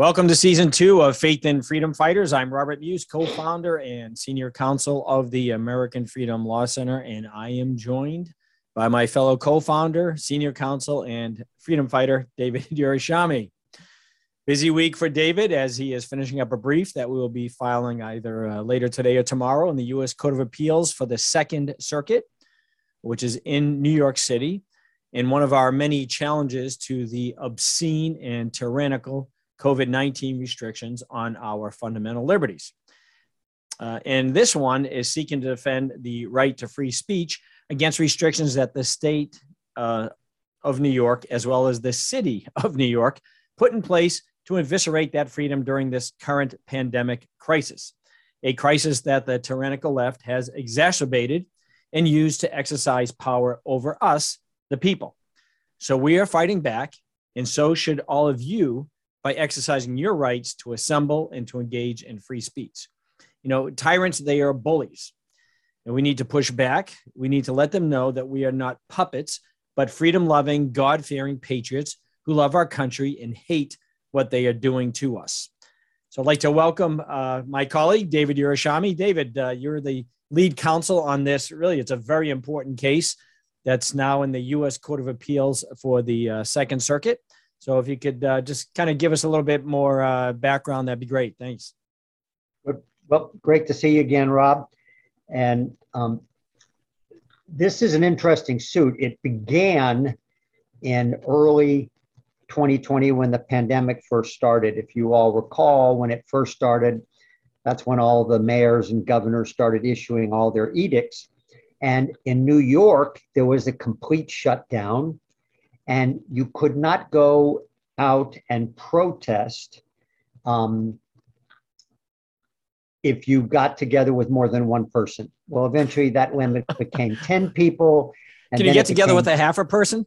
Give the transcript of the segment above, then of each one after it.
Welcome to season two of Faith and Freedom Fighters. I'm Robert Muise, co founder and senior counsel of the American Freedom Law Center, and I am joined by my fellow co founder, senior counsel, and freedom fighter, David Yerushalmi. Busy week for David as he is finishing up a brief that we will be filing either uh, later today or tomorrow in the U.S. Court of Appeals for the Second Circuit, which is in New York City, in one of our many challenges to the obscene and tyrannical COVID 19 restrictions on our fundamental liberties. Uh, and this one is seeking to defend the right to free speech against restrictions that the state uh, of New York, as well as the city of New York, put in place to eviscerate that freedom during this current pandemic crisis, a crisis that the tyrannical left has exacerbated and used to exercise power over us, the people. So we are fighting back, and so should all of you by exercising your rights to assemble and to engage in free speech. You know, tyrants, they are bullies. And we need to push back. We need to let them know that we are not puppets, but freedom loving, God fearing patriots who love our country and hate what they are doing to us. So I'd like to welcome uh, my colleague, David Yerushalmi. David, uh, you're the lead counsel on this. Really, it's a very important case that's now in the U.S. Court of Appeals for the uh, Second Circuit. So if you could uh, just kind of give us a little bit more uh, background, that'd be great. Thanks. Well, great to see you again, Rob. And um, this is an interesting suit. It began in early 2020 when the pandemic first started. If you all recall, when it first started, that's when all the mayors and governors started issuing all their edicts. And in New York, there was a complete shutdown and you could not go out and protest um, if you got together with more than one person. Well, eventually that limit became 10 people. Can you get together became, with a half a person?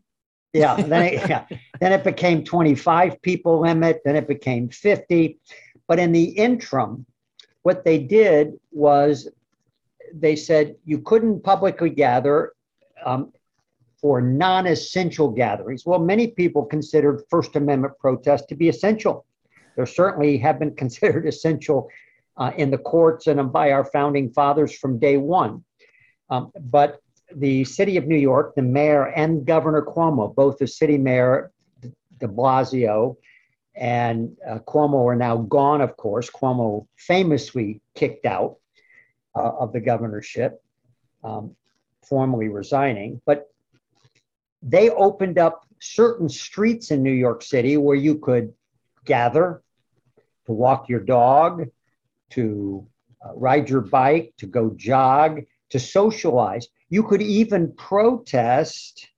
Yeah then, it, yeah. then it became 25 people limit. Then it became 50. But in the interim, what they did was they said you couldn't publicly gather um, for non essential gatherings. Well, many people considered First Amendment protests to be essential. There certainly have been considered essential uh, in the courts and by our founding fathers from day one. Um, but the city of New York, the mayor and Governor Cuomo, both the city mayor de Blasio and uh, Cuomo are now gone, of course. Cuomo famously kicked out uh, of the governorship, um, formally resigning. But they opened up certain streets in New York City where you could gather to walk your dog, to uh, ride your bike, to go jog, to socialize. You could even protest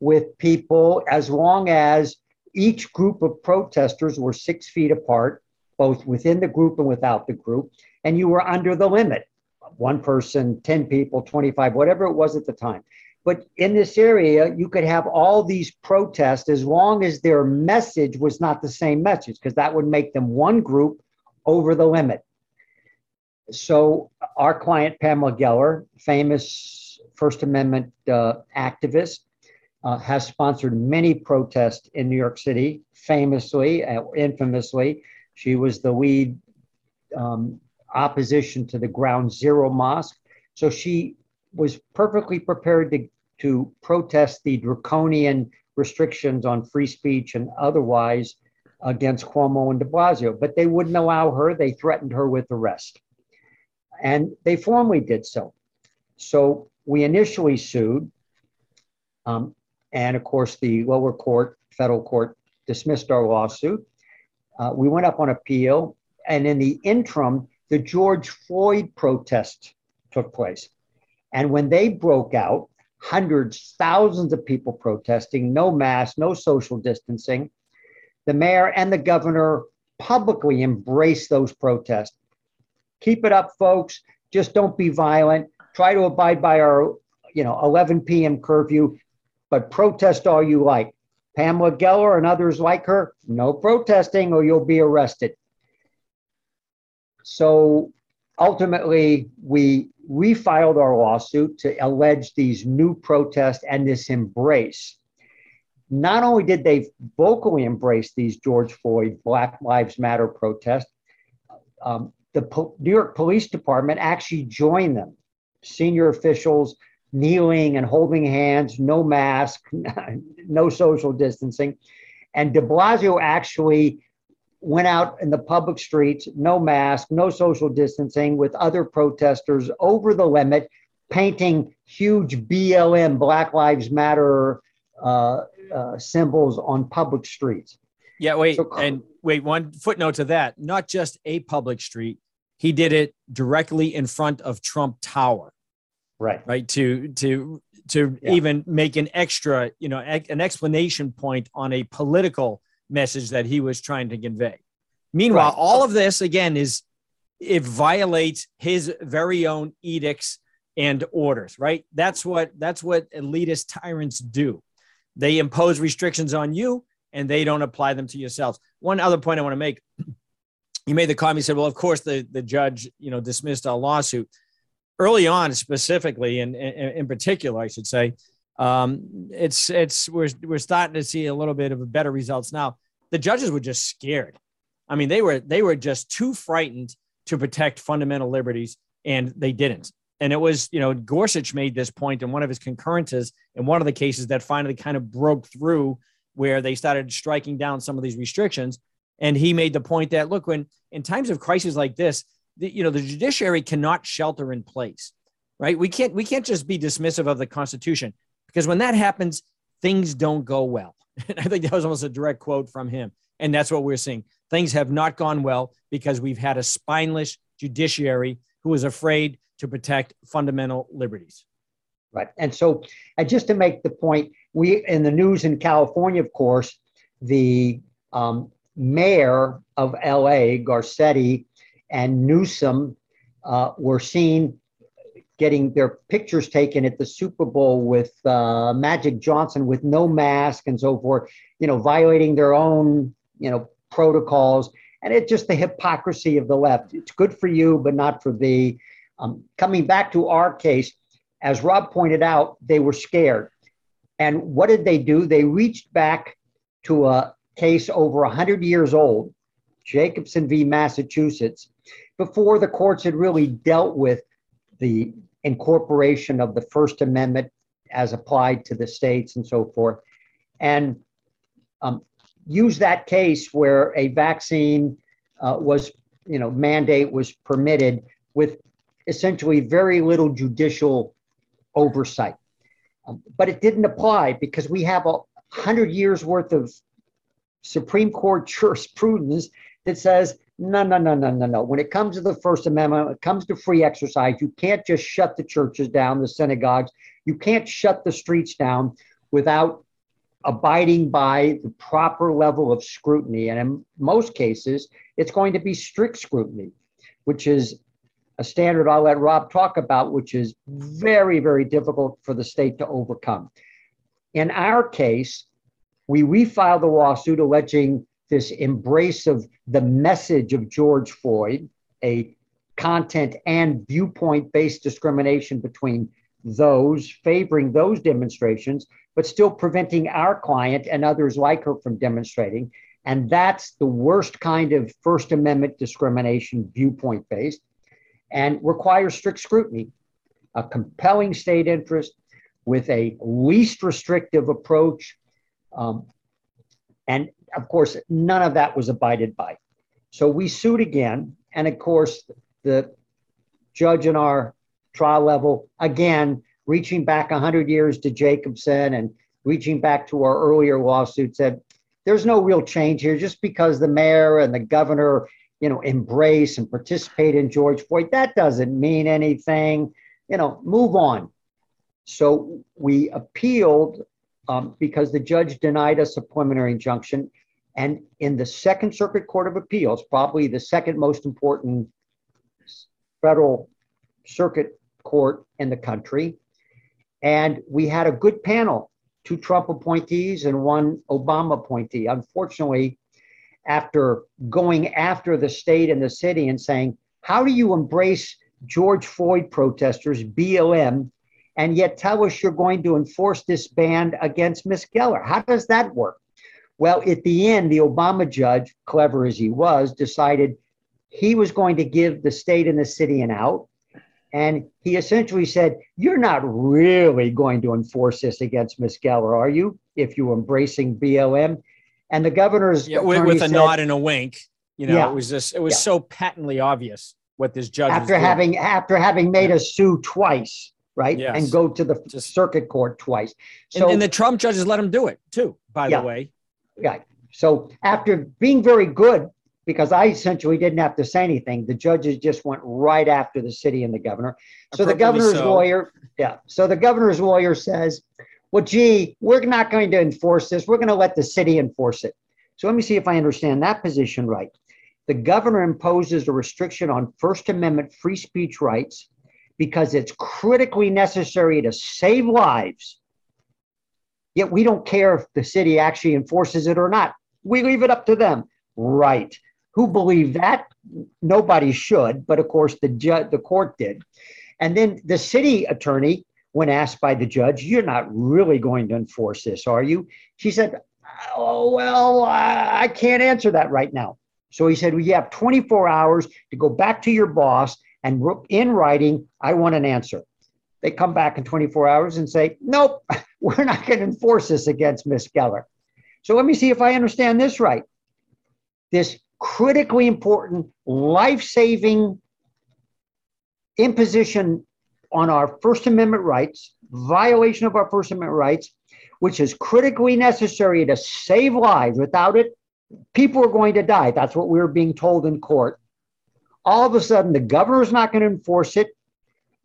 with people as long as each group of protesters were six feet apart, both within the group and without the group, and you were under the limit one person, 10 people, 25, whatever it was at the time. But in this area, you could have all these protests as long as their message was not the same message, because that would make them one group over the limit. So, our client, Pamela Geller, famous First Amendment uh, activist, uh, has sponsored many protests in New York City, famously, uh, infamously. She was the lead um, opposition to the Ground Zero Mosque. So she was perfectly prepared to to protest the draconian restrictions on free speech and otherwise against Cuomo and de Blasio, but they wouldn't allow her. They threatened her with arrest. And they formally did so. So we initially sued. Um, and of course, the lower court, federal court, dismissed our lawsuit. Uh, we went up on appeal. And in the interim, the George Floyd protest took place. And when they broke out, hundreds, thousands of people protesting, no mask, no social distancing. The mayor and the governor publicly embraced those protests. Keep it up, folks. Just don't be violent. Try to abide by our, you know, 11 p.m. curfew, but protest all you like. Pamela Geller and others like her, no protesting or you'll be arrested. So ultimately, we refiled our lawsuit to allege these new protests and this embrace. not only did they vocally embrace these George Floyd Black Lives Matter protests, um, the po- New York Police Department actually joined them. Senior officials kneeling and holding hands, no mask, no social distancing. And de Blasio actually went out in the public streets, no mask, no social distancing, with other protesters over the limit, painting huge BLM, Black Lives Matter uh, uh, symbols on public streets. Yeah, wait, so, and wait, one footnote to that. Not just a public street, he did it directly in front of Trump Tower. Right. Right. To to to yeah. even make an extra, you know, an explanation point on a political message that he was trying to convey. Meanwhile, right. all of this again is it violates his very own edicts and orders, right? That's what that's what elitist tyrants do. They impose restrictions on you and they don't apply them to yourselves. One other point I want to make you made the comment, you said, well, of course, the, the judge, you know, dismissed our lawsuit. Early on, specifically, and in, in particular, I should say, um, it's it's we're we're starting to see a little bit of better results now. The judges were just scared. I mean, they were they were just too frightened to protect fundamental liberties, and they didn't. And it was, you know, Gorsuch made this point in one of his concurrences in one of the cases that finally kind of broke through where they started striking down some of these restrictions. And he made the point that look, when in times of crisis like this, the, you know, the judiciary cannot shelter in place, right? We can't we can't just be dismissive of the Constitution because when that happens, things don't go well. And I think that was almost a direct quote from him. And that's what we're seeing. Things have not gone well because we've had a spineless judiciary who is afraid to protect fundamental liberties. Right. And so, and just to make the point, we in the news in California, of course, the um, mayor of LA, Garcetti, and Newsom uh, were seen getting their pictures taken at the Super Bowl with uh, Magic Johnson with no mask and so forth, you know, violating their own, you know, protocols. And it's just the hypocrisy of the left. It's good for you, but not for thee. Um, coming back to our case, as Rob pointed out, they were scared. And what did they do? They reached back to a case over 100 years old, Jacobson v. Massachusetts, before the courts had really dealt with the incorporation of the First Amendment as applied to the states and so forth. And um, use that case where a vaccine uh, was, you know, mandate was permitted with essentially very little judicial oversight. Um, but it didn't apply because we have a hundred years worth of Supreme Court jurisprudence that says, no, no, no, no, no, no. When it comes to the First Amendment, when it comes to free exercise, you can't just shut the churches down, the synagogues. You can't shut the streets down without abiding by the proper level of scrutiny. And in most cases, it's going to be strict scrutiny, which is a standard I'll let Rob talk about, which is very, very difficult for the state to overcome. In our case, we refiled the lawsuit alleging this embrace of the message of George Floyd, a content and viewpoint based discrimination between those favoring those demonstrations, but still preventing our client and others like her from demonstrating. And that's the worst kind of First Amendment discrimination, viewpoint based and requires strict scrutiny, a compelling state interest with a least restrictive approach. Um, and of course, none of that was abided by. So we sued again. And of course, the judge in our trial level, again, reaching back 100 years to Jacobson and reaching back to our earlier lawsuit, said, there's no real change here just because the mayor and the governor you know, embrace and participate in George Floyd. That doesn't mean anything. You know, move on. So we appealed um, because the judge denied us a preliminary injunction. And in the Second Circuit Court of Appeals, probably the second most important federal circuit court in the country, and we had a good panel two Trump appointees and one Obama appointee. Unfortunately, after going after the state and the city and saying, how do you embrace George Floyd protesters, BLM, and yet tell us you're going to enforce this ban against Miss Geller. How does that work? Well, at the end, the Obama judge, clever as he was, decided he was going to give the state and the city an out. And he essentially said, You're not really going to enforce this against Miss Geller, are you? If you're embracing BLM. And the governor's Yeah, with, with a said- nod and a wink. You know, Yeah. it was just it was Yeah. so patently obvious what this judge was after having after having made us sue twice, right? Yes. And go to the Just- circuit court twice. and, So and the Trump judges let him do it too, by Yeah. the way. Right. So after being very good, because I essentially didn't have to say anything, the judges just went right after the city and the governor. So the governor's so. lawyer, yeah. So the governor's lawyer says, well, gee, we're not going to enforce this. We're going to let the city enforce it. So let me see if I understand that position right. The governor imposes a restriction on First Amendment free speech rights because it's critically necessary to save lives. Yet we don't care if the city actually enforces it or not. We leave it up to them. Right. Who believed that? Nobody should, but of course the judge, the court did. And then the city attorney, when asked by the judge, "You're not really going to enforce this, are you?" She said, "Oh well, I, I can't answer that right now." So he said, "Well, you have 24 hours to go back to your boss and in writing, I want an answer." They come back in 24 hours and say, "Nope, we're not going to enforce this against Miss Geller." So let me see if I understand this right. This critically important, life-saving imposition on our First Amendment rights, violation of our First Amendment rights, which is critically necessary to save lives. Without it, people are going to die. That's what we were being told in court. All of a sudden, the governor's not going to enforce it.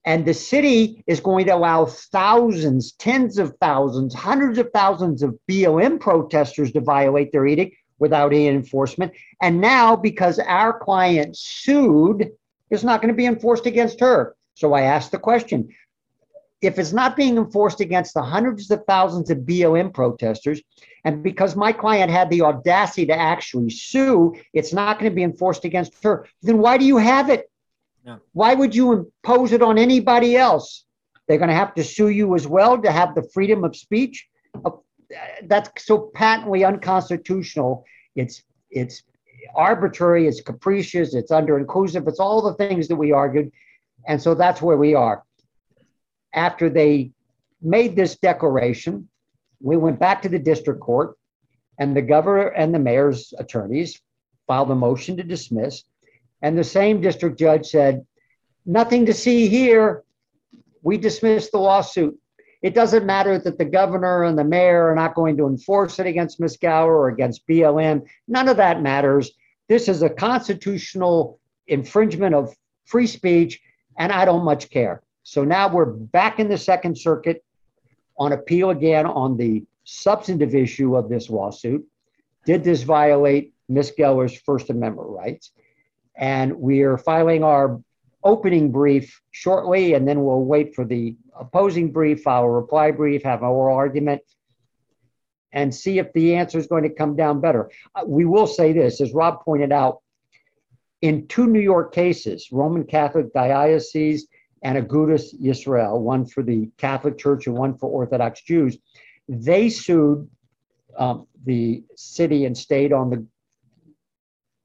And the city is going to allow thousands, tens of thousands, hundreds of thousands of BLM protesters to violate their edict without any enforcement. And now, because our client sued, it's not going to be enforced against her. So I asked the question if it's not being enforced against the hundreds of thousands of BLM protesters, and because my client had the audacity to actually sue, it's not going to be enforced against her, then why do you have it? Why would you impose it on anybody else? They're going to have to sue you as well to have the freedom of speech. Uh, That's so patently unconstitutional. It's it's arbitrary, it's capricious, it's under inclusive, it's all the things that we argued. And so that's where we are. After they made this declaration, we went back to the district court, and the governor and the mayor's attorneys filed a motion to dismiss. And the same district judge said, Nothing to see here. We dismissed the lawsuit. It doesn't matter that the governor and the mayor are not going to enforce it against Ms. Geller or against BLM. None of that matters. This is a constitutional infringement of free speech, and I don't much care. So now we're back in the Second Circuit on appeal again on the substantive issue of this lawsuit. Did this violate Ms. Geller's First Amendment rights? And we are filing our opening brief shortly, and then we'll wait for the opposing brief, a reply brief, have an oral argument, and see if the answer is going to come down better. Uh, We will say this, as Rob pointed out, in two New York cases, Roman Catholic Diocese and Agudas Yisrael, one for the Catholic Church and one for Orthodox Jews, they sued um, the city and state on the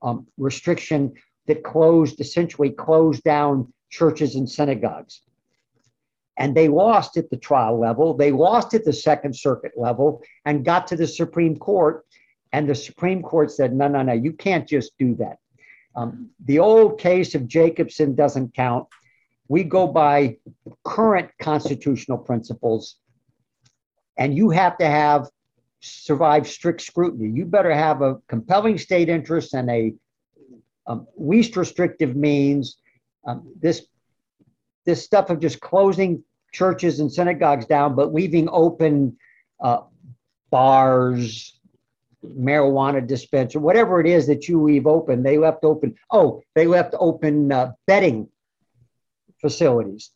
um, restriction that closed, essentially closed down churches and synagogues. And they lost at the trial level, they lost at the Second Circuit level, and got to the Supreme Court. And the Supreme Court said, no, no, no, you can't just do that. Um, the old case of Jacobson doesn't count. We go by current constitutional principles, and you have to have survive strict scrutiny. You better have a compelling state interest and a least restrictive means. Um, this this stuff of just closing churches and synagogues down, but leaving open uh, bars, marijuana dispenser, whatever it is that you leave open, they left open. Oh, they left open uh, betting facilities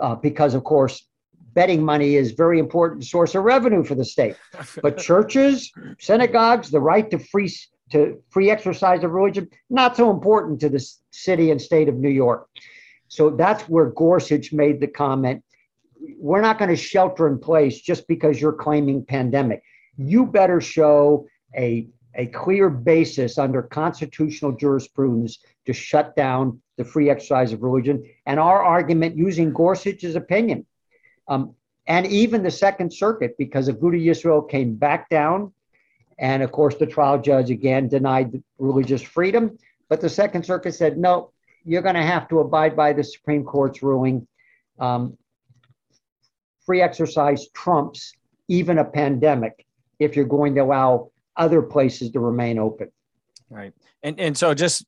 uh, because, of course, betting money is very important source of revenue for the state. But churches, synagogues, the right to free to free exercise of religion, not so important to the city and state of New York. So that's where Gorsuch made the comment. we're not going to shelter in place just because you're claiming pandemic. You better show a, a clear basis under constitutional jurisprudence to shut down the free exercise of religion. And our argument using Gorsuch's opinion, um, and even the Second Circuit, because Agudath Yisrael came back down, and of course the trial judge again denied religious freedom. But the Second Circuit said, no, you're going to have to abide by the Supreme Court's ruling. Um, free exercise trumps even a pandemic if you're going to allow other places to remain open. Right. And and so just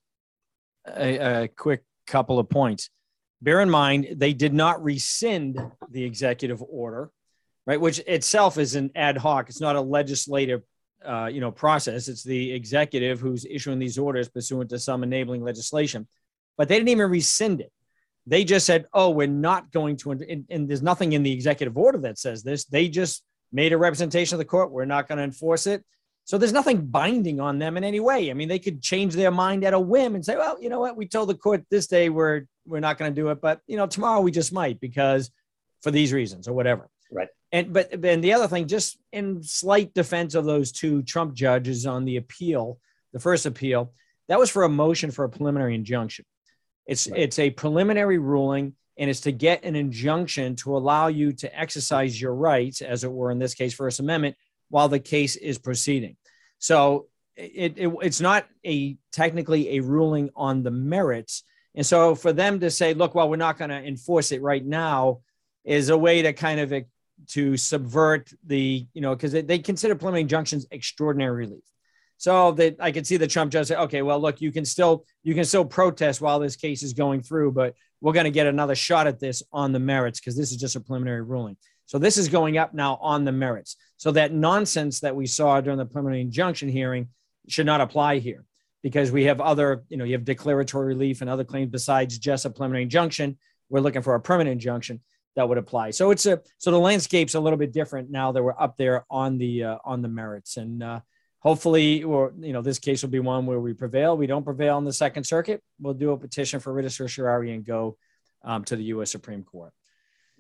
a, a quick couple of points. Bear in mind they did not rescind the executive order, right? Which itself is an ad hoc. It's not a legislative uh, you know process. It's the executive who's issuing these orders pursuant to some enabling legislation. But they didn't even rescind it. They just said, "Oh, we're not going to," and, and there's nothing in the executive order that says this. They just made a representation of the court. We're not going to enforce it. So there's nothing binding on them in any way. I mean, they could change their mind at a whim and say, "Well, you know what? We told the court this day we're we're not going to do it, but you know, tomorrow we just might because for these reasons or whatever." Right. And but then the other thing, just in slight defense of those two Trump judges on the appeal, the first appeal, that was for a motion for a preliminary injunction. It's right. it's a preliminary ruling, and it's to get an injunction to allow you to exercise your rights, as it were in this case, First Amendment, while the case is proceeding. So it, it it's not a technically a ruling on the merits. And so for them to say, look, well, we're not going to enforce it right now, is a way to kind of to subvert the, you know, because they consider preliminary injunctions extraordinary relief. So that I could see the Trump judge say, okay, well, look, you can still you can still protest while this case is going through, but we're going to get another shot at this on the merits because this is just a preliminary ruling. So this is going up now on the merits. So that nonsense that we saw during the preliminary injunction hearing should not apply here because we have other, you know, you have declaratory relief and other claims besides just a preliminary injunction. We're looking for a permanent injunction that would apply. So it's a so the landscape's a little bit different now that we're up there on the uh, on the merits and. Uh, hopefully, or you know, this case will be one where we prevail. We don't prevail in the Second Circuit. We'll do a petition for writ of certiorari and go um, to the U.S. Supreme Court.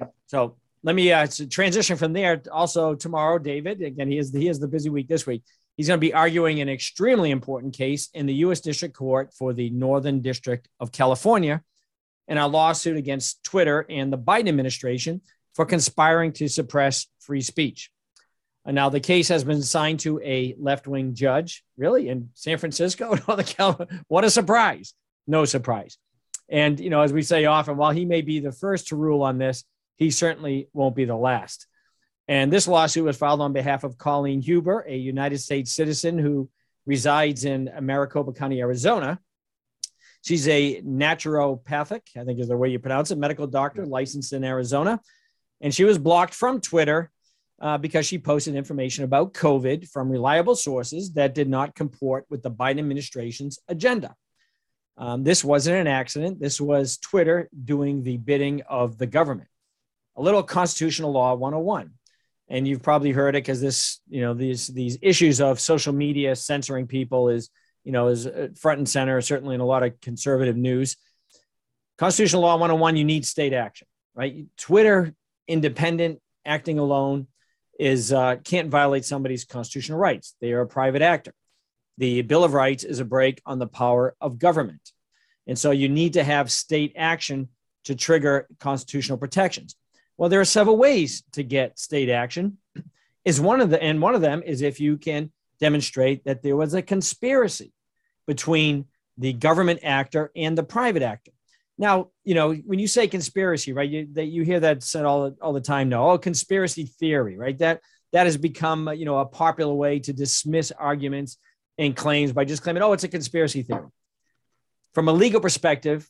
Yep. So let me uh, transition from there. Also tomorrow, David. Again, he is the, he is the busy week this week. He's going to be arguing an extremely important case in the U.S. District Court for the Northern District of California in a lawsuit against Twitter and the Biden administration for conspiring to suppress free speech. And now the case has been assigned to a left wing judge, really, in San Francisco, What a surprise. No surprise. And, you know, as we say often, while he may be the first to rule on this, he certainly won't be the last. And this lawsuit was filed on behalf of Colleen Huber, a United States citizen who resides in Maricopa County, Arizona. She's a naturopathic, I think is the way you pronounce it, medical doctor licensed in Arizona. And she was blocked from Twitter uh, because she posted information about COVID from reliable sources that did not comport with the Biden administration's agenda. Um, this wasn't an accident. This was Twitter doing the bidding of the government. A little constitutional law 101. And you've probably heard it because this, you know, these these issues of social media censoring people is, you know, is uh, front and center, certainly in a lot of conservative news. Constitutional law 101, you need state action, right? Twitter, independent, acting alone, is uh, can't violate somebody's constitutional rights. They are a private actor. The Bill of Rights is a break on the power of government. And so you need to have state action to trigger constitutional protections. Well, there are several ways to get state action. Is one of the and one of them is if you can demonstrate that there was a conspiracy between the government actor and the private actor. Now, you know, when you say conspiracy, right, you, that you hear that said all, all the time now, oh, conspiracy theory, right? That that has become, you know, a popular way to dismiss arguments and claims by just claiming, oh, it's a conspiracy theory. From a legal perspective,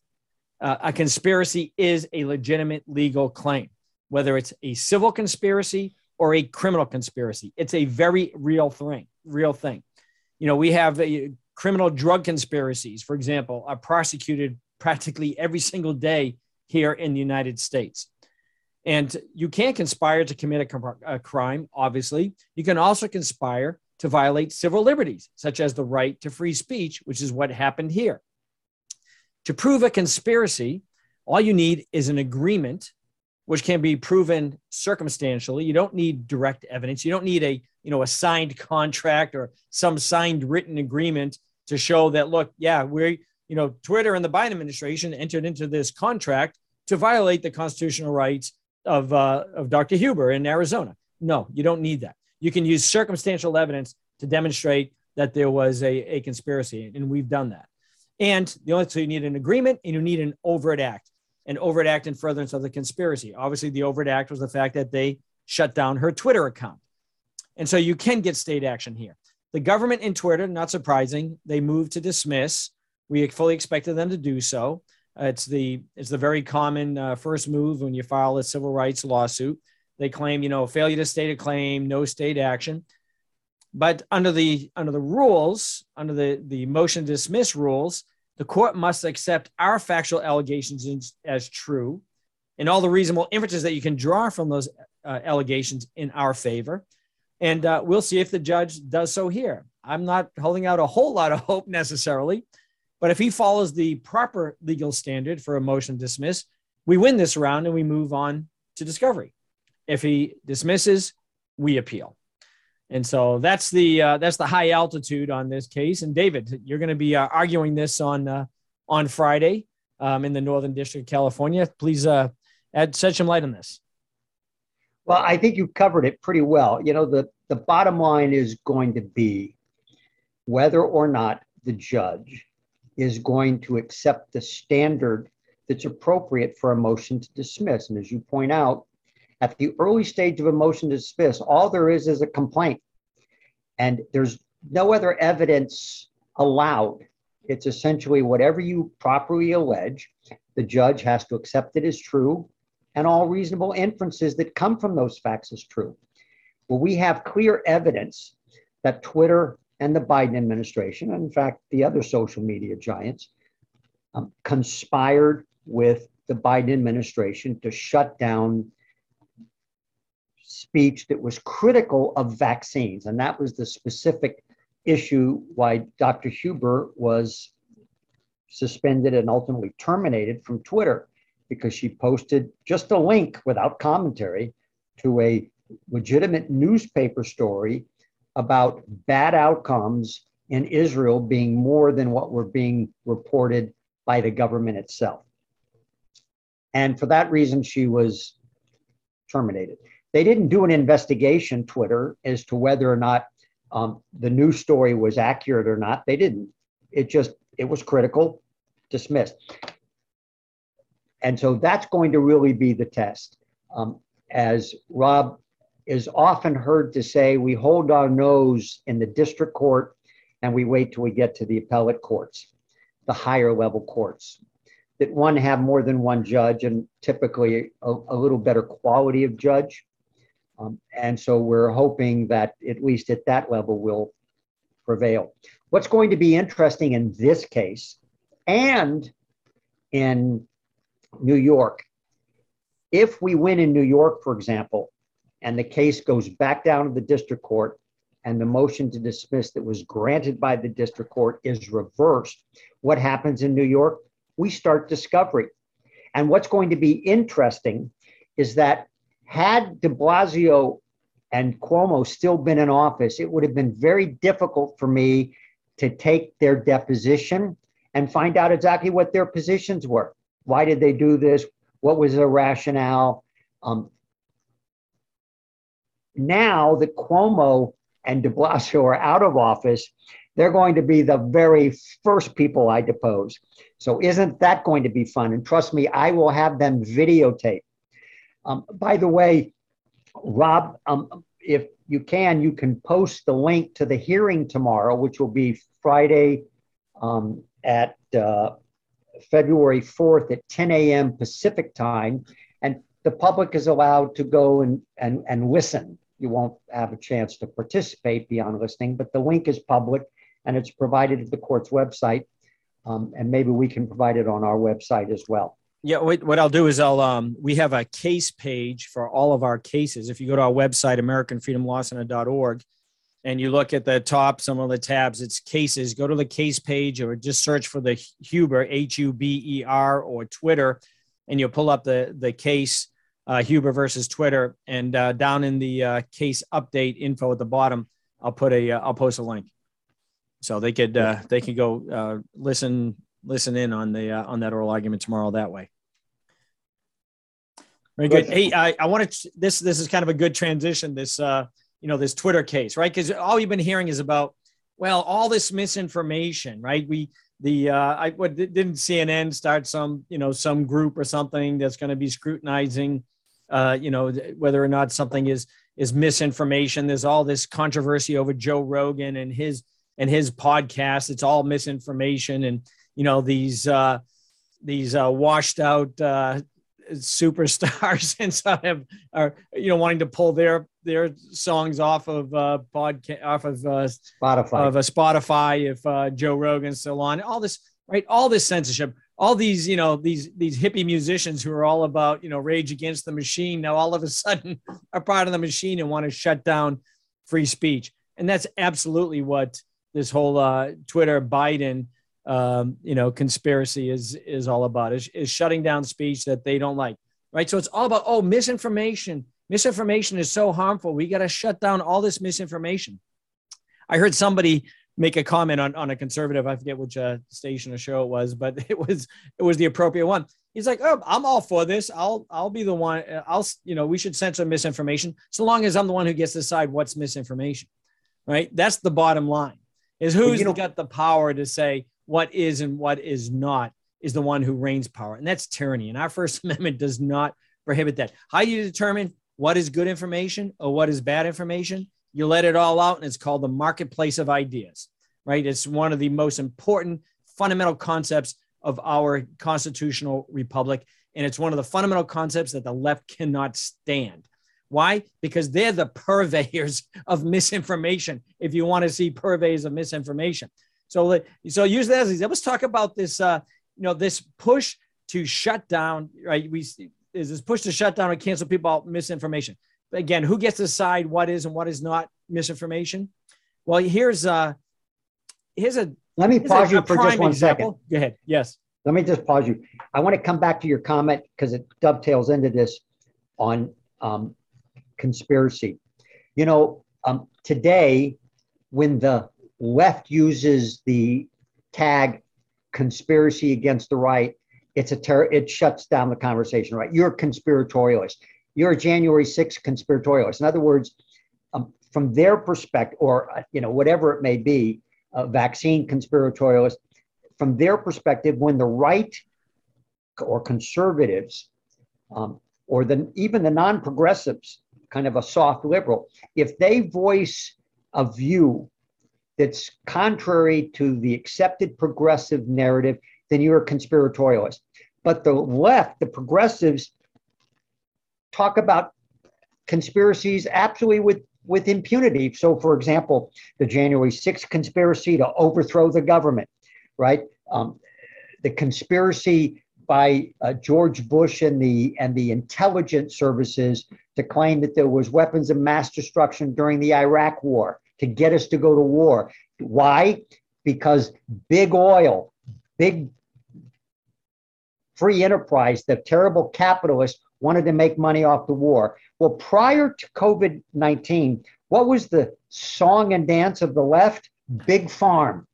uh, a conspiracy is a legitimate legal claim, whether it's a civil conspiracy or a criminal conspiracy. It's a very real thing, real thing. You know, we have a, criminal drug conspiracies, for example, are prosecuted practically every single day here in the United States. And you can't conspire to commit a, a, crime, obviously. You can also conspire to violate civil liberties, such as the right to free speech, which is what happened here. To prove a conspiracy, all you need is an agreement which can be proven circumstantially. You don't need direct evidence. You don't need a you know a signed contract or some signed written agreement to show that look, yeah, we're you know Twitter and the Biden administration entered into this contract to violate the constitutional rights of uh, of Dr. Huber in Arizona. No, you don't need that. You can use circumstantial evidence to demonstrate that there was a, a conspiracy, and we've done that. And the only so you need an agreement and you need an overt act, an overt act in furtherance of the conspiracy. Obviously, the overt act was the fact that they shut down her Twitter account. And so you can get state action here. The government in Twitter, not surprising, they moved to dismiss. We fully expected them to do so. Uh, it's the it's the very common uh, first move when you file a civil rights lawsuit. They claim, you know, failure to state a claim, no state action. But under the under the rules, under the the motion to dismiss rules, the court must accept our factual allegations as, true, and all the reasonable inferences that you can draw from those uh, allegations in our favor. And uh, we'll see if the judge does so here. I'm not holding out a whole lot of hope necessarily, but if he follows the proper legal standard for a motion to dismiss, we win this round and we move on to discovery. If he dismisses, we appeal. And so that's the uh, that's the high altitude on this case. And David, you're going to be uh, arguing this on uh, on Friday um, in the Northern District of California. Please uh, add shed some light on this. Well, I think you covered it pretty well. You know, the the bottom line is going to be whether or not the judge is going to accept the standard that's appropriate for a motion to dismiss. And as you point out, at the early stage of a motion to dismiss, all there is is a complaint. And there's no other evidence allowed. It's essentially whatever you properly allege, the judge has to accept it as true, and all reasonable inferences that come from those facts as true. Well, we have clear evidence that Twitter and the Biden administration, and in fact, the other social media giants, um, conspired with the Biden administration to shut down speech that was critical of vaccines. And that was the specific issue why Dr. Huber was suspended and ultimately terminated from Twitter because she posted just a link without commentary to a legitimate newspaper story about bad outcomes in Israel being more than what were being reported by the government itself. And for that reason, she was terminated. They didn't do an investigation, Twitter, as to whether or not um, the news story was accurate or not. They didn't. It just, it was critical, dismissed. And so that's going to really be the test. Um, as Rob is often heard to say, we hold our nose in the district court and we wait till we get to the appellate courts, the higher level courts that one have more than one judge and typically a, a little better quality of judge. Um, and so we're hoping that at least at that level will prevail. What's going to be interesting in this case and in New York, if we win in New York, for example, and the case goes back down to the district court and the motion to dismiss that was granted by the district court is reversed, what happens in New York? we start discovery. And what's going to be interesting is that had de Blasio and Cuomo still been in office, it would have been very difficult for me to take their deposition and find out exactly what their positions were. Why did they do this? What was their rationale? Um, now that Cuomo and de Blasio are out of office, they're going to be the very first people I depose. So, isn't that going to be fun? And trust me, I will have them videotape. Um, by the way, Rob, um, if you can, you can post the link to the hearing tomorrow, which will be Friday um, at uh, February 4th at 10 a.m. Pacific time. And the public is allowed to go and, and, and listen. You won't have a chance to participate beyond listening, but the link is public and it's provided at the court's website. Um, and maybe we can provide it on our website as well. Yeah, what I'll do is I'll um, we have a case page for all of our cases. If you go to our website, AmericanFreedomLawCenter.org, and you look at the top, some of the tabs, it's cases. Go to the case page or just search for the Huber H U B E R or Twitter, and you'll pull up the the case uh, Huber versus Twitter, and uh, down in the uh, case update info at the bottom, I'll put a uh, I'll post a link, so they could uh, they can go uh, listen listen in on the uh, on that oral argument tomorrow that way. Very good. Hey, I, I wanted to, this this is kind of a good transition. This uh you know this Twitter case, right? Because all you've been hearing is about well all this misinformation, right? We the uh I what didn't CNN start some you know some group or something that's going to be scrutinizing uh you know whether or not something is is misinformation. There's all this controversy over Joe Rogan and his and his podcast. It's all misinformation and you know these uh these uh washed out uh superstars and some have are you know wanting to pull their their songs off of uh podcast off of uh Spotify. of a Spotify if uh, Joe Rogan's still on. All this, right? All this censorship, all these, you know, these these hippie musicians who are all about, you know, rage against the machine. Now all of a sudden are part of the machine and want to shut down free speech, and that's absolutely what this whole uh, Twitter Biden, um, you know, conspiracy is is all about. Is, is shutting down speech that they don't like, right? So it's all about oh misinformation. Misinformation is so harmful. We got to shut down all this misinformation. I heard somebody make a comment on, on a conservative. I forget which uh, station or show it was, but it was it was the appropriate one. He's like, "Oh, I'm all for this. I'll I'll be the one. uh, I'll you know we should censor misinformation so long as I'm the one who gets to decide what's misinformation, right? That's the bottom line. Is who's you know- got the power to say what is and what is not is the one who reigns power, and that's tyranny. And our First Amendment does not prohibit that. How do you determine what is good information or what is bad information? you let it all out and it's called the marketplace of ideas right it's one of the most important fundamental concepts of our constitutional republic and it's one of the fundamental concepts that the left cannot stand why because they're the purveyors of misinformation if you want to see purveyors of misinformation so so use that as let's talk about this uh you know this push to shut down right we is this push to shut down and cancel people out misinformation again, who gets to decide what is and what is not misinformation? Well, here's uh here's a Let me pause a, you a for just one second. example. Go ahead. Yes. Let me just pause you. I want to come back to your comment because it dovetails into this on um, conspiracy. You know, um, today, when the left uses the tag conspiracy against the right, it's a terror, it shuts down the conversation, right? You're a conspiratorialist. You're a January 6th conspiratorialist. In other words, um, from their perspective, or, uh, you know, whatever it may be, a vaccine conspiratorialist, from their perspective, when the right or conservatives, um, or the, even the non progressives, kind of a soft liberal, if they voice a view that's contrary to the accepted progressive narrative, then you're a conspiratorialist. But the left, the progressives, talk about conspiracies absolutely with, with impunity. So, for example, the January 6th conspiracy to overthrow the government, right? Um, the conspiracy by uh, George Bush and the and the intelligence services to claim that there was weapons of mass destruction during the Iraq War to get us to go to war. Why? Because big oil, big free enterprise, the terrible capitalists wanted to make money off the war. Well, prior to COVID 19, what was the song and dance of the left? Big farm.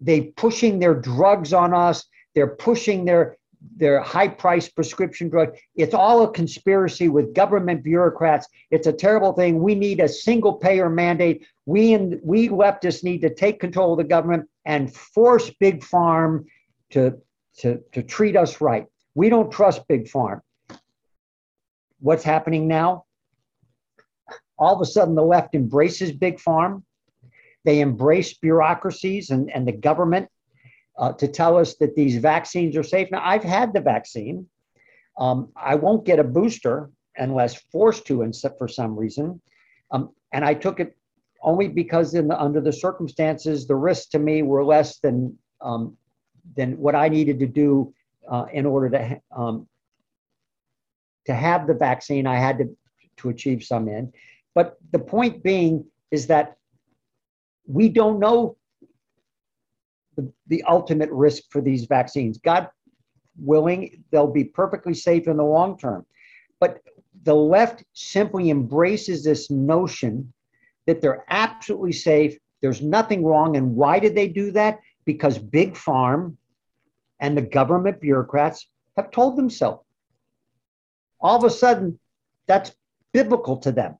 They pushing their drugs on us. They're pushing their their high priced prescription drug. It's all a conspiracy with government bureaucrats. It's a terrible thing. We need a single payer mandate. We and we leftists need to take control of the government and force big farm to to, to treat us right. We don't trust big farm. What's happening now? All of a sudden, the left embraces big farm. They embrace bureaucracies and, and the government uh, to tell us that these vaccines are safe. Now, I've had the vaccine. Um, I won't get a booster unless forced to, and for some reason. Um, and I took it only because, in the, under the circumstances, the risks to me were less than um, than what I needed to do uh, in order to um, to have the vaccine. I had to to achieve some end. But the point being is that we don't know the, ultimate risk for these vaccines. God willing, they'll be perfectly safe in the long term. But the left simply embraces this notion that they're absolutely safe. There's nothing wrong. And why did they do that? Because big Pharma and the government bureaucrats have told them so. All of a sudden, that's biblical to them.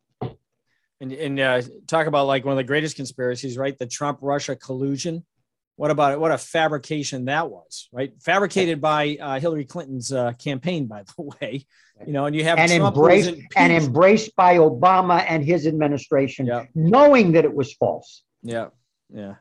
And, and uh, talk about like one of the greatest conspiracies, right? The Trump Russia collusion. What about it? What a fabrication that was, right? Fabricated by uh, Hillary Clinton's uh, campaign, by the way. You know, and you have and Trump embraced and embraced by Obama and his administration, Yeah. knowing that it was false. Yeah, yeah.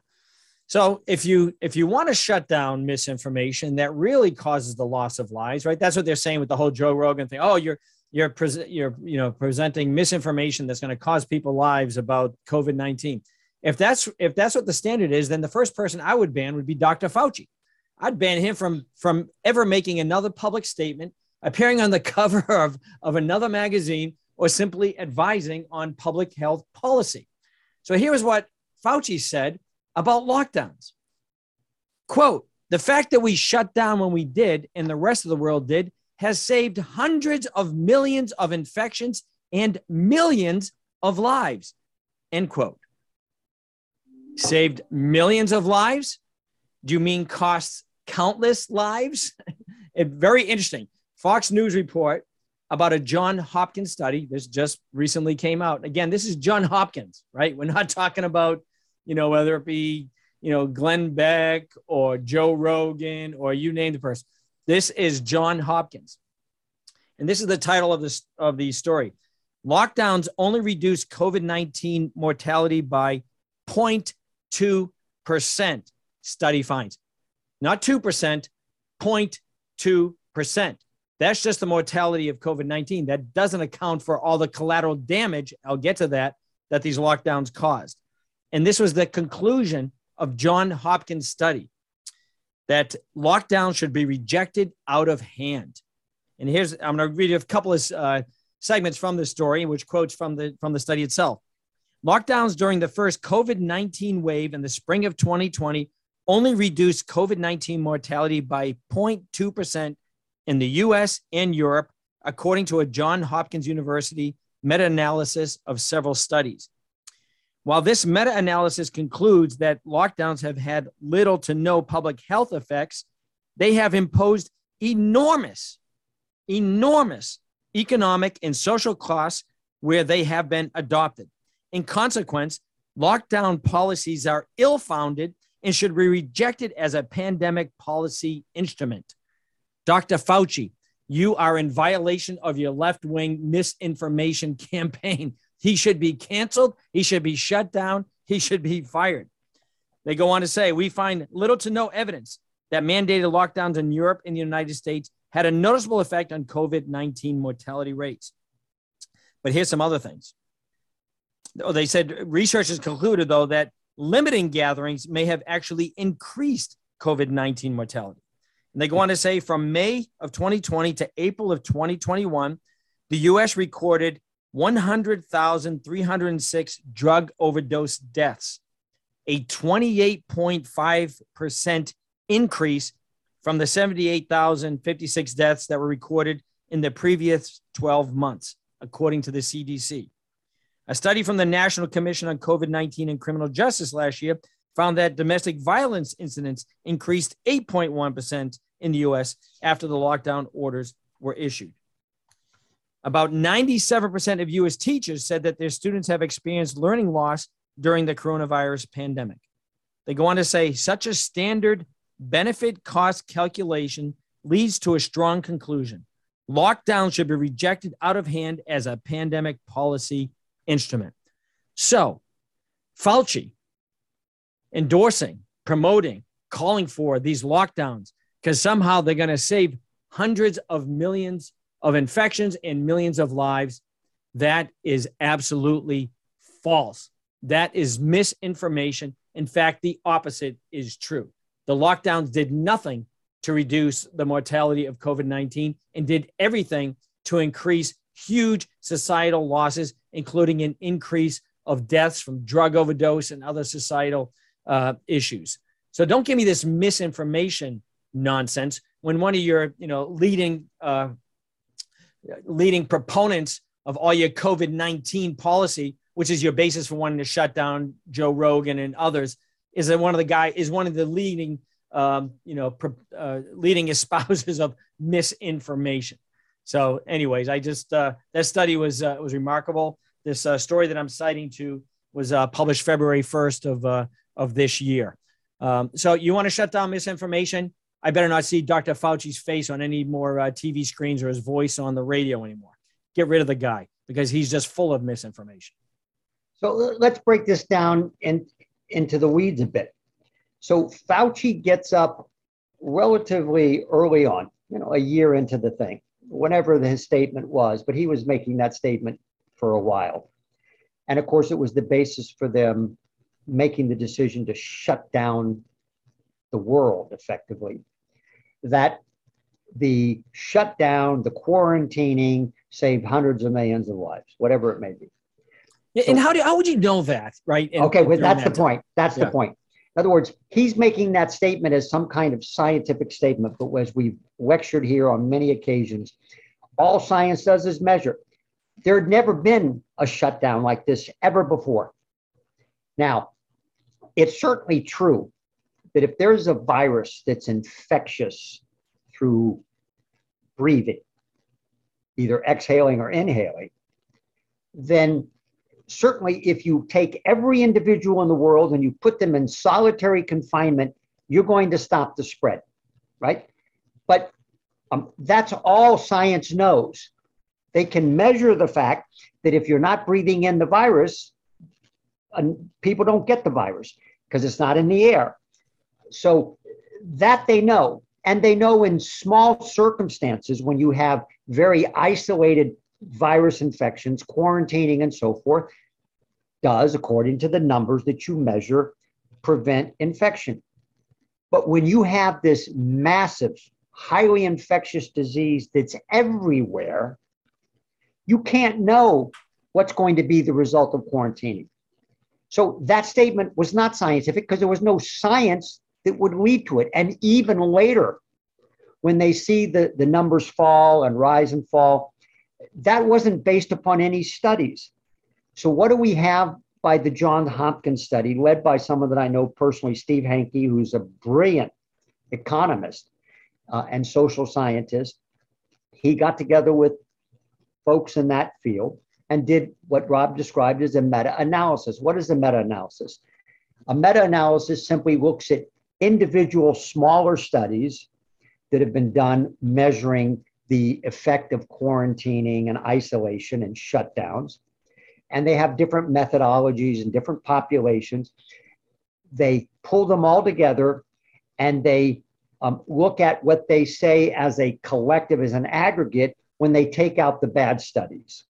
So if you if you want to shut down misinformation, that really causes the loss of lives, right? That's what they're saying with the whole Joe Rogan thing. Oh, you're you're present you're you know presenting misinformation that's going to cause people lives about COVID nineteen. If that's if that's what the standard is, then the first person I would ban would be Dr. Fauci. I'd ban him from from ever making another public statement, appearing on the cover of of another magazine, or simply advising on public health policy. So here's what Fauci said about lockdowns. Quote, the fact that we shut down when we did and the rest of the world did has saved hundreds of millions of infections and millions of lives. End quote. Saved millions of lives? Do you mean costs countless lives? very interesting. Fox News report about a John Hopkins study. This just recently came out. Again, this is John Hopkins, right? We're not talking about, you know, whether it be, you know, Glenn Beck or Joe Rogan or you name the person. This is John Hopkins. And this is the title of this of the story. Lockdowns only reduce COVID-19 mortality by 0.2%, study finds. Not 2%, 0.2%. That's just the mortality of COVID 19. That doesn't account for all the collateral damage, I'll get to that, that these lockdowns caused. And this was the conclusion of John Hopkins' study that lockdown should be rejected out of hand. And here's, I'm going to read you a couple of uh, segments from this story, which quotes from the, from the study itself. Lockdowns during the first COVID 19 wave in the spring of 2020 only reduced COVID 19 mortality by 0.2% in the US and Europe, according to a Johns Hopkins University meta analysis of several studies. While this meta analysis concludes that lockdowns have had little to no public health effects, they have imposed enormous, enormous economic and social costs where they have been adopted. In consequence, lockdown policies are ill founded and should be rejected as a pandemic policy instrument. Dr. Fauci, you are in violation of your left wing misinformation campaign. He should be canceled. He should be shut down. He should be fired. They go on to say, we find little to no evidence that mandated lockdowns in Europe and the United States had a noticeable effect on COVID 19 mortality rates. But here's some other things. Oh, they said researchers concluded, though, that limiting gatherings may have actually increased COVID 19 mortality. And they go on to say from May of 2020 to April of 2021, the US recorded 100,306 drug overdose deaths, a 28.5% increase from the 78,056 deaths that were recorded in the previous 12 months, according to the CDC. A study from the National Commission on COVID 19 and Criminal Justice last year found that domestic violence incidents increased 8.1% in the US after the lockdown orders were issued. About 97% of US teachers said that their students have experienced learning loss during the coronavirus pandemic. They go on to say such a standard benefit cost calculation leads to a strong conclusion. Lockdown should be rejected out of hand as a pandemic policy instrument. So, Fauci endorsing, promoting, calling for these lockdowns because somehow they're going to save hundreds of millions of infections and millions of lives. That is absolutely false. That is misinformation. In fact, the opposite is true. The lockdowns did nothing to reduce the mortality of COVID 19 and did everything to increase huge societal losses, including an increase of deaths from drug overdose and other societal uh, issues. So don't give me this misinformation nonsense when one of your you know leading uh, leading proponents of all your COVID 19 policy, which is your basis for wanting to shut down Joe Rogan and others, is that one of the guy is one of the leading, um, you know, uh, leading espousers of misinformation. So, anyways, I just uh, that study was uh, was remarkable. This uh, story that I'm citing to was uh, published February 1st of uh, of this year. Um, so, you want to shut down misinformation? I better not see Dr. Fauci's face on any more uh, TV screens or his voice on the radio anymore. Get rid of the guy because he's just full of misinformation. So let's break this down in, into the weeds a bit. So Fauci gets up relatively early on, you know, a year into the thing, whenever his statement was, but he was making that statement for a while. And of course, it was the basis for them making the decision to shut down the world effectively that the shutdown, the quarantining saved hundreds of millions of lives, whatever it may be. yeah. and how do how would you know that, right? And, okay, well, that's that the point. That's yeah. the point. In other words, he's making that statement as some kind of scientific statement, but as we've lectured here on many occasions, all science does is measure. There had never been a shutdown like this ever before. Now, it's certainly true that if there's a virus that's infectious through breathing, either exhaling or inhaling, then certainly if you take every individual in the world and you put them in solitary confinement, you're going to stop the spread, right? But um, that's all science knows. They can measure the fact that if you're not breathing in the virus, uh, people don't get the virus because it's not in the air. So that they know. And they know in small circumstances when you have very isolated virus infections, quarantining, and so forth, does, according to the numbers that you measure, prevent infection. But when you have this massive, highly infectious disease that's everywhere, you can't know what's going to be the result of quarantining. So that statement was not scientific because there was no science that would lead to it. And even later, when they see the, the numbers fall and rise and fall, that wasn't based upon any studies. So, what do we have by the John Hopkins study, led by someone that I know personally, Steve Hanke, who's a brilliant economist uh, and social scientist? He got together with folks in that field and did what Rob described as a meta analysis. What is a meta analysis? A meta analysis simply looks at individual smaller studies that have been done measuring the effect of quarantining and isolation and shutdowns. And they have different methodologies and different populations. They pull them all together and they um, look at what they say as a collective, as an aggregate, when they take out the bad studies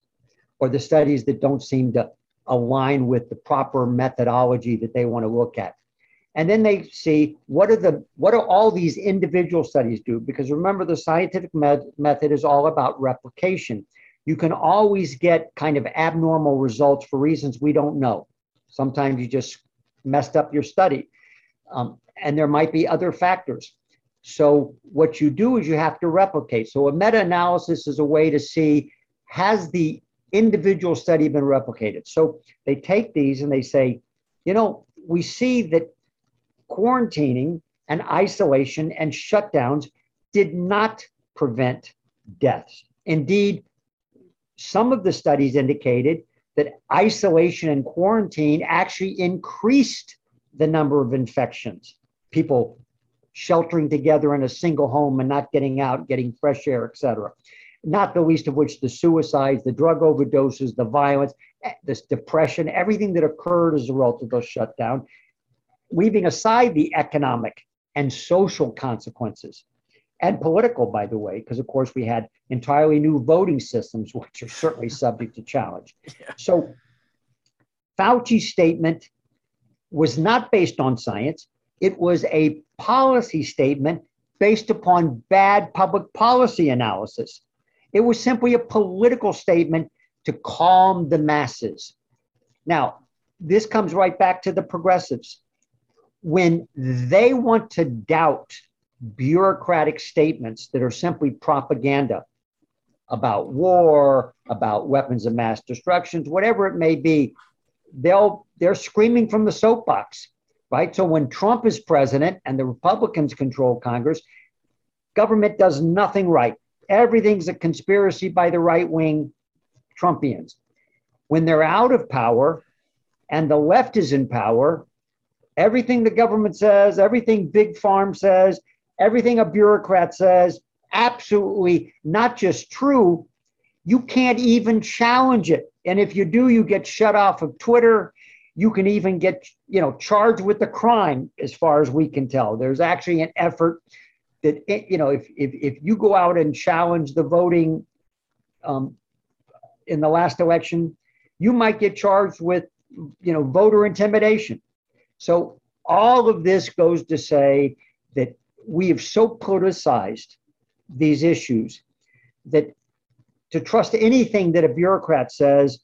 or the studies that don't seem to align with the proper methodology that they want to look at and then they see what are the what do all these individual studies do? Because remember the scientific med- method is all about replication. You can always get kind of abnormal results for reasons we don't know. Sometimes you just messed up your study. Um, and there might be other factors. So what you do is you have to replicate. So a meta-analysis is a way to see has the individual study been replicated? So they take these and they say you know we see that quarantining and isolation and shutdowns did not prevent deaths. Indeed, some of the studies indicated that isolation and quarantine actually increased the number of infections. People sheltering together in a single home and not getting out, getting fresh air, etc. Not the least of which the suicides, the drug overdoses, the violence, eh, this depression, everything that occurred as a result of those shutdown leaving aside the economic and social consequences and political, by the way, because of course we had entirely new voting systems, which are certainly subject to challenge. Yeah. So Fauci's statement was not based on science. It was a policy statement based upon bad public policy analysis. It was simply a political statement to calm the masses. Now, this comes right back to the progressives when they want to doubt bureaucratic statements that are simply propaganda, about war, about weapons of mass destruction, whatever it may be, they'll they're screaming from the soapbox, right? So when Trump is president and the Republicans control Congress, government does nothing right. Everything's a conspiracy by the right wing Trumpians. When they're out of power and the left is in power, everything the government says, everything Big Pharma says, everything a bureaucrat says, absolutely not just true. You can't even challenge it. And if you do, you get shut off of Twitter. You can even get, you know, charged with the crime, as far as we can tell. There's actually an effort that, you know, if if, if you go out and challenge the voting um, in the last election, you might get charged with, you know, voter intimidation. So all of this goes to say that we have so politicized these issues that to trust anything that a bureaucrat says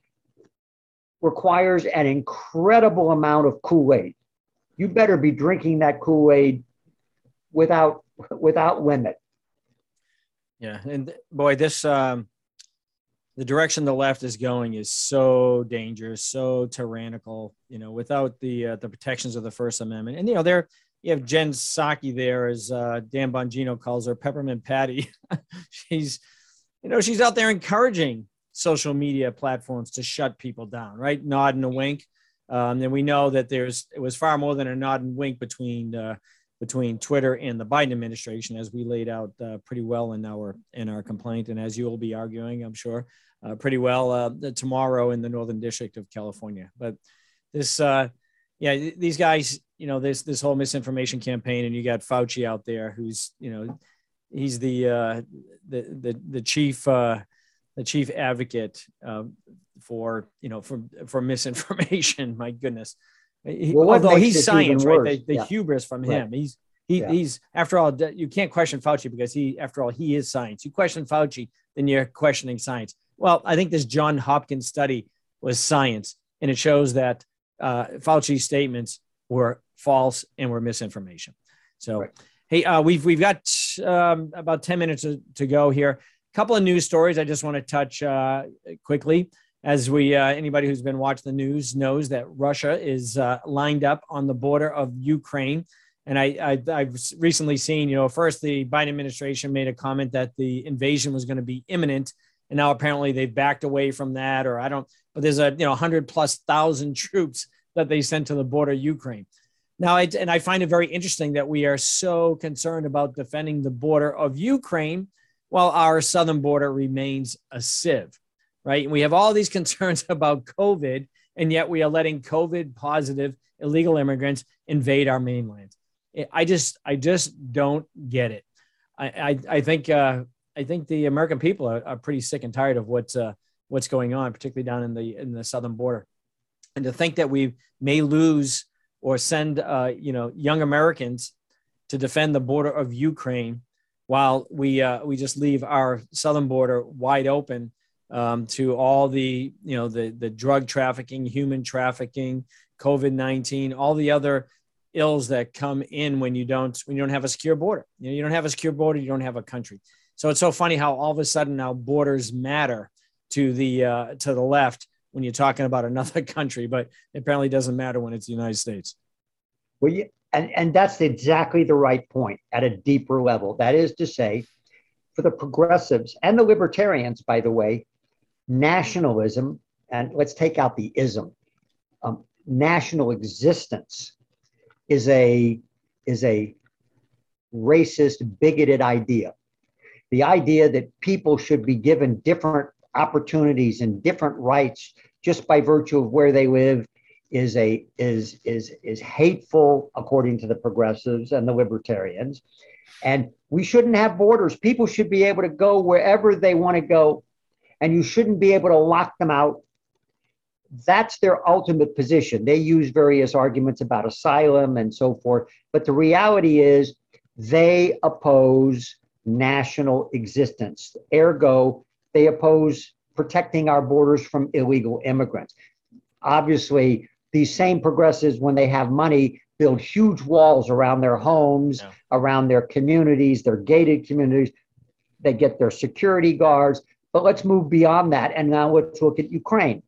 requires an incredible amount of Kool-Aid. You better be drinking that Kool-Aid without without limit. Yeah, and boy, this um, the direction the left is going is so dangerous, so tyrannical. You know, without the uh, the protections of the First Amendment, and you know, there you have Jen Psaki there, as uh, Dan Bongino calls her, Peppermint Patty. she's, you know, she's out there encouraging social media platforms to shut people down, right? Nod and a wink. Um, and we know that there's it was far more than a nod and wink between uh, between Twitter and the Biden administration, as we laid out uh, pretty well in our in our complaint, and as you will be arguing, I'm sure, uh, pretty well uh, tomorrow in the Northern District of California. But this, uh, yeah, these guys, you know, this this whole misinformation campaign, and you got Fauci out there, who's you know, he's the uh, the the the chief uh, the chief advocate uh, for you know for for misinformation. My goodness. He, Well, although he's science, right? The, the yeah. hubris from Right. him. He's he, Yeah. he's after all you can't question Fauci because he after all he is science. You question Fauci, then you're questioning science. Well, I think this John Hopkins study was science, and it shows that uh, Fauci's statements were false and were misinformation. So, Right. hey, uh, we've we've got um, about ten minutes to, to go here. A couple of news stories I just want to touch uh, quickly. As we, uh, anybody who's been watching the news knows that Russia is uh, lined up on the border of Ukraine. And I, I, I've recently seen, you know, first the Biden administration made a comment that the invasion was going to be imminent, and now apparently they've backed away from that, or I don't. But there's a, you know, hundred plus thousand troops that they sent to the border Ukraine. Now, I, and I find it very interesting that we are so concerned about defending the border of Ukraine while our southern border remains a sieve, right? And we have all these concerns about COVID, and yet we are letting COVID positive illegal immigrants invade our mainland. I just, I just don't get it. I, I, I think, uh, I think the American people are, are pretty sick and tired of what's, uh, what's going on, particularly down in the in the southern border, and to think that we may lose or send, uh, you know, young Americans to defend the border of Ukraine while we uh, we just leave our southern border wide open um, to all the you know the the drug trafficking, human trafficking, COVID nineteen, all the other ills that come in when you don't when you don't have a secure border. You know, you don't have a secure border, you don't have a country. So it's so funny how all of a sudden now borders matter to the uh, to the left when you're talking about another country, but it apparently doesn't matter when it's the United States. Well, and, and that's exactly the right point at a deeper level. That is to say, for the progressives and the libertarians, by the way, nationalism, and let's take out the ism, um, national existence is a is a racist, bigoted idea. The idea that people should be given different opportunities and different rights just by virtue of where they live is a is is is hateful according to the progressives and the libertarians. And we shouldn't have borders. People should be able to go wherever they want to go and you shouldn't be able to lock them out. That's their ultimate position. They use various arguments about asylum and so forth but the reality is they oppose national existence ergo they oppose protecting our borders from illegal immigrants obviously these same progressives, when they have money, build huge walls around their homes, Yeah. around their communities, their gated communities. They get their security guards. But let's move beyond that. And now let's look at Ukraine.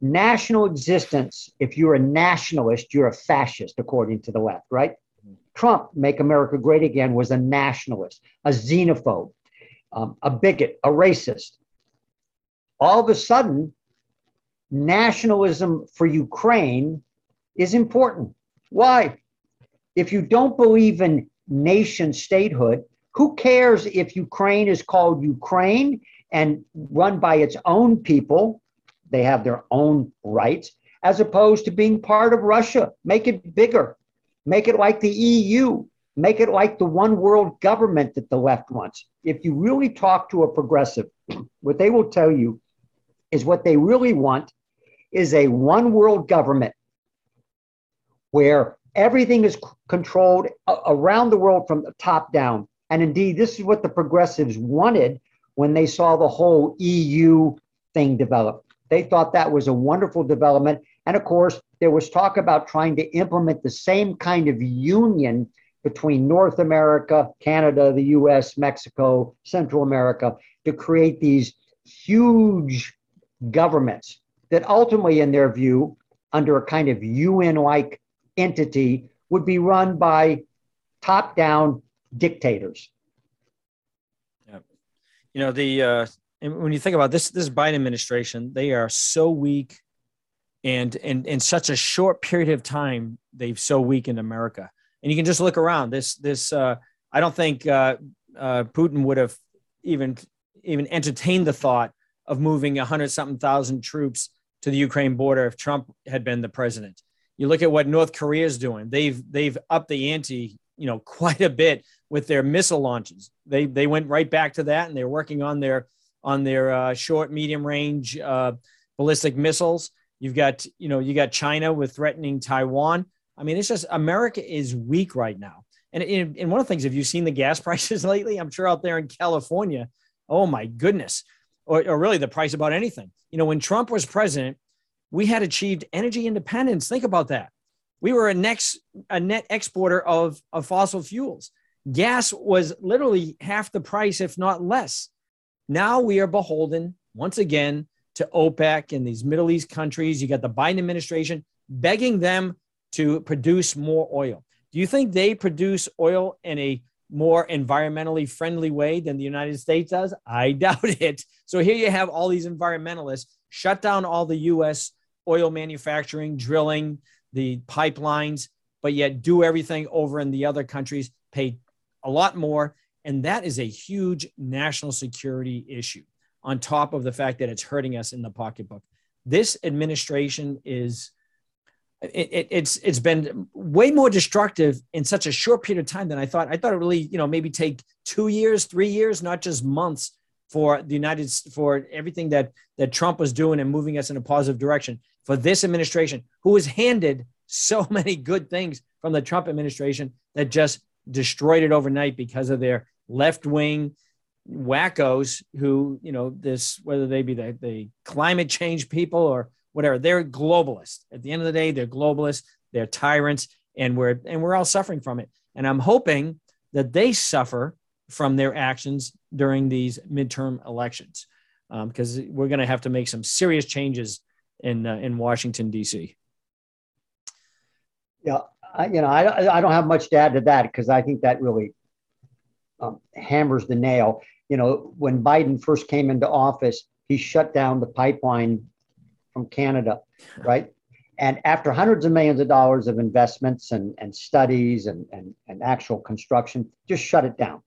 National existence, if you're a nationalist, you're a fascist, according to the left, right? Trump, Make America Great Again, was a nationalist, a xenophobe, um, a bigot, a racist. All of a sudden, nationalism for Ukraine is important. Why? If you don't believe in nation statehood, who cares if Ukraine is called Ukraine and run by its own people? They have their own rights, as opposed to being part of Russia. Make it bigger, make it like the EU, make it like the one world government that the left wants. If you really talk to a progressive, what they will tell you is what they really want is a one world government where everything is controlled uh, around the world from the top down. And indeed, this is what the progressives wanted when they saw the whole EU thing develop. They thought that was a wonderful development. And of course, there was talk about trying to implement the same kind of union between North America, Canada, the US, Mexico, Central America to create these huge governments that ultimately, in their view, under a kind of UN like entity, would be run by top down dictators. Yeah. You know, the, uh, when you think about this, this Biden administration, they are so weak and, and in such a short period of time, they've so weakened America. And you can just look around this, this, uh, I don't think, uh, uh, Putin would have even, even entertained the thought of moving a hundred something thousand troops to the Ukraine border if Trump had been the president. You look at what North Korea is doing; they've they've upped the ante, you know, quite a bit with their missile launches. They they went right back to that, and they're working on their on their uh, short, medium range uh, ballistic missiles. You've got you know you got China with threatening Taiwan. I mean, it's just America is weak right now. And, and one of the things, have you seen the gas prices lately? I'm sure out there in California, oh my goodness, or, or really the price about anything. You know, when Trump was president, we had achieved energy independence. Think about that. We were a next a net exporter of, of fossil fuels. Gas was literally half the price, if not less. Now we are beholden once again to OPEC and these Middle East countries. You got the Biden administration begging them to produce more oil. Do you think they produce oil in a more environmentally friendly way than the United States does? I doubt it. So here you have all these environmentalists shut down all the US oil manufacturing, drilling, the pipelines, but yet do everything over in the other countries, pay a lot more. And that is a huge national security issue on top of the fact that it's hurting us in the pocketbook. This administration is it, it, it's it's been way more destructive in such a short period of time than I thought. I thought it really, you know, maybe take two years, three years, not just months for the United for everything that that Trump was doing and moving us in a positive direction. For this administration, who was handed so many good things from the Trump administration that just destroyed it overnight because of their left wing wackos who, you know, this whether they be the, the climate change people or whatever, they're globalists. At the end of the day, they're globalists, they're tyrants, and we're and we're all suffering from it. And I'm hoping that they suffer from their actions during these midterm elections, because um, we're going to have to make some serious changes in uh, in Washington D.C. Yeah, I, you know, I, I don't have much to add to that because I think that really um, hammers the nail. You know, when Biden first came into office, he shut down the pipeline from Canada, right? And after hundreds of millions of dollars of investments and, and studies and, and, and actual construction, just shut it down.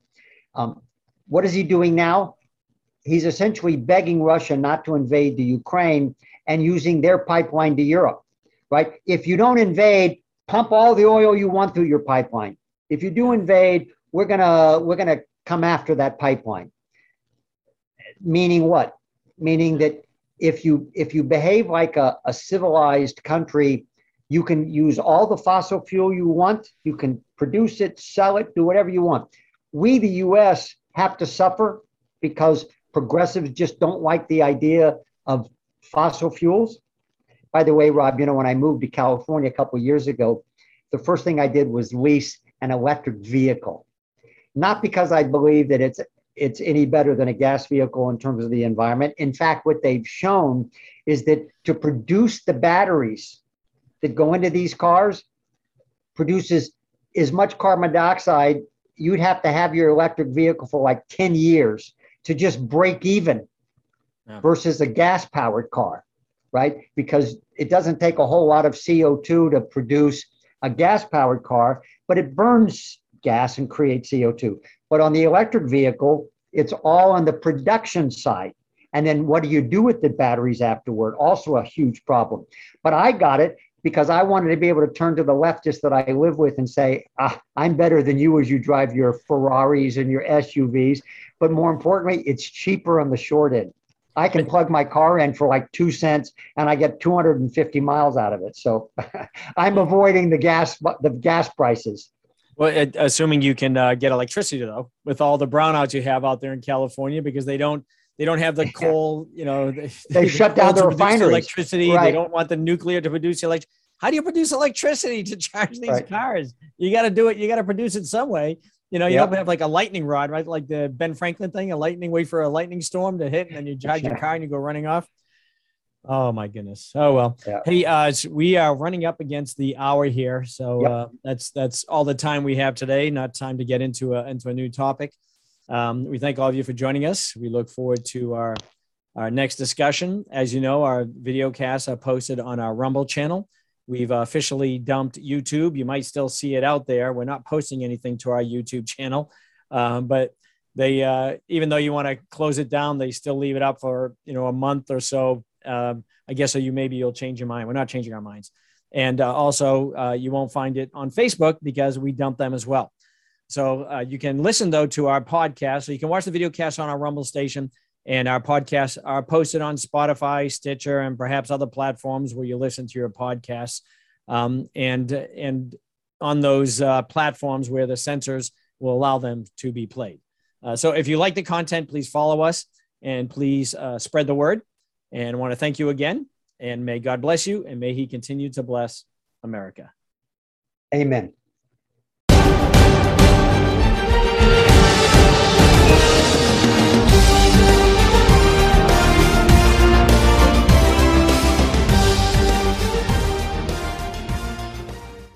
Um, what is he doing now? He's essentially begging Russia not to invade the Ukraine and using their pipeline to Europe, right? If you don't invade, pump all the oil you want through your pipeline. If you do invade, we're gonna we're gonna come after that pipeline. Meaning what? Meaning that if you if you behave like a, a civilized country, you can use all the fossil fuel you want, you can produce it, sell it, do whatever you want. We, the US, have to suffer because progressives just don't like the idea of fossil fuels. By the way, Rob, you know, when I moved to California a couple years ago, the first thing I did was lease an electric vehicle. Not because I believe that it's it's any better than a gas vehicle in terms of the environment. In fact, what they've shown is that to produce the batteries that go into these cars produces as much carbon dioxide you'd have to have your electric vehicle for like 10 years to just break even Yeah. versus a gas powered car, right? Because it doesn't take a whole lot of CO2 to produce a gas powered car, but it burns gas and create CO2. But on the electric vehicle, it's all on the production side. And then what do you do with the batteries afterward? Also a huge problem. But I got it because I wanted to be able to turn to the leftists that I live with and say, ah, I'm better than you as you drive your Ferraris and your SUVs. But more importantly, it's cheaper on the short end. I can plug my car in for like two cents and I get 250 miles out of it. So I'm avoiding the gas, the gas prices. Well, assuming you can uh, get electricity though, with all the brownouts you have out there in California, because they don't they don't have the coal. You know, they, They shut down the to produce refineries. Electricity. They don't want the nuclear to produce electricity. How do you produce electricity to charge these Right. cars? You got to do it. You got to produce it some way. You know, you Yep. don't have like a lightning rod, right? Like the Ben Franklin thing, a lightning wait for a lightning storm to hit, and then you charge your car and you go running off. Oh my goodness. Oh well. Yeah. Hey, uh, we are running up against the hour here, so Yep. uh, that's that's all the time we have today. Not time to get into a into a new topic. Um, we thank all of you for joining us. We look forward to our our next discussion. As you know, our video casts are posted on our Rumble channel. We've officially dumped YouTube. You might still see it out there. We're not posting anything to our YouTube channel, um, but they uh, even though you want to close it down, they still leave it up for you know a month or so. Um, I guess so. You maybe you'll change your mind. We're not changing our minds, and uh, also uh, you won't find it on Facebook because we dump them as well. So uh, you can listen though to our podcast. So you can watch the video cast on our Rumble station, and our podcasts are posted on Spotify, Stitcher, and perhaps other platforms where you listen to your podcasts. Um, and and on those uh, platforms where the censors will allow them to be played. Uh, so if you like the content, please follow us and please uh, spread the word. And I want to thank you again. And may God bless you and may He continue to bless America. Amen.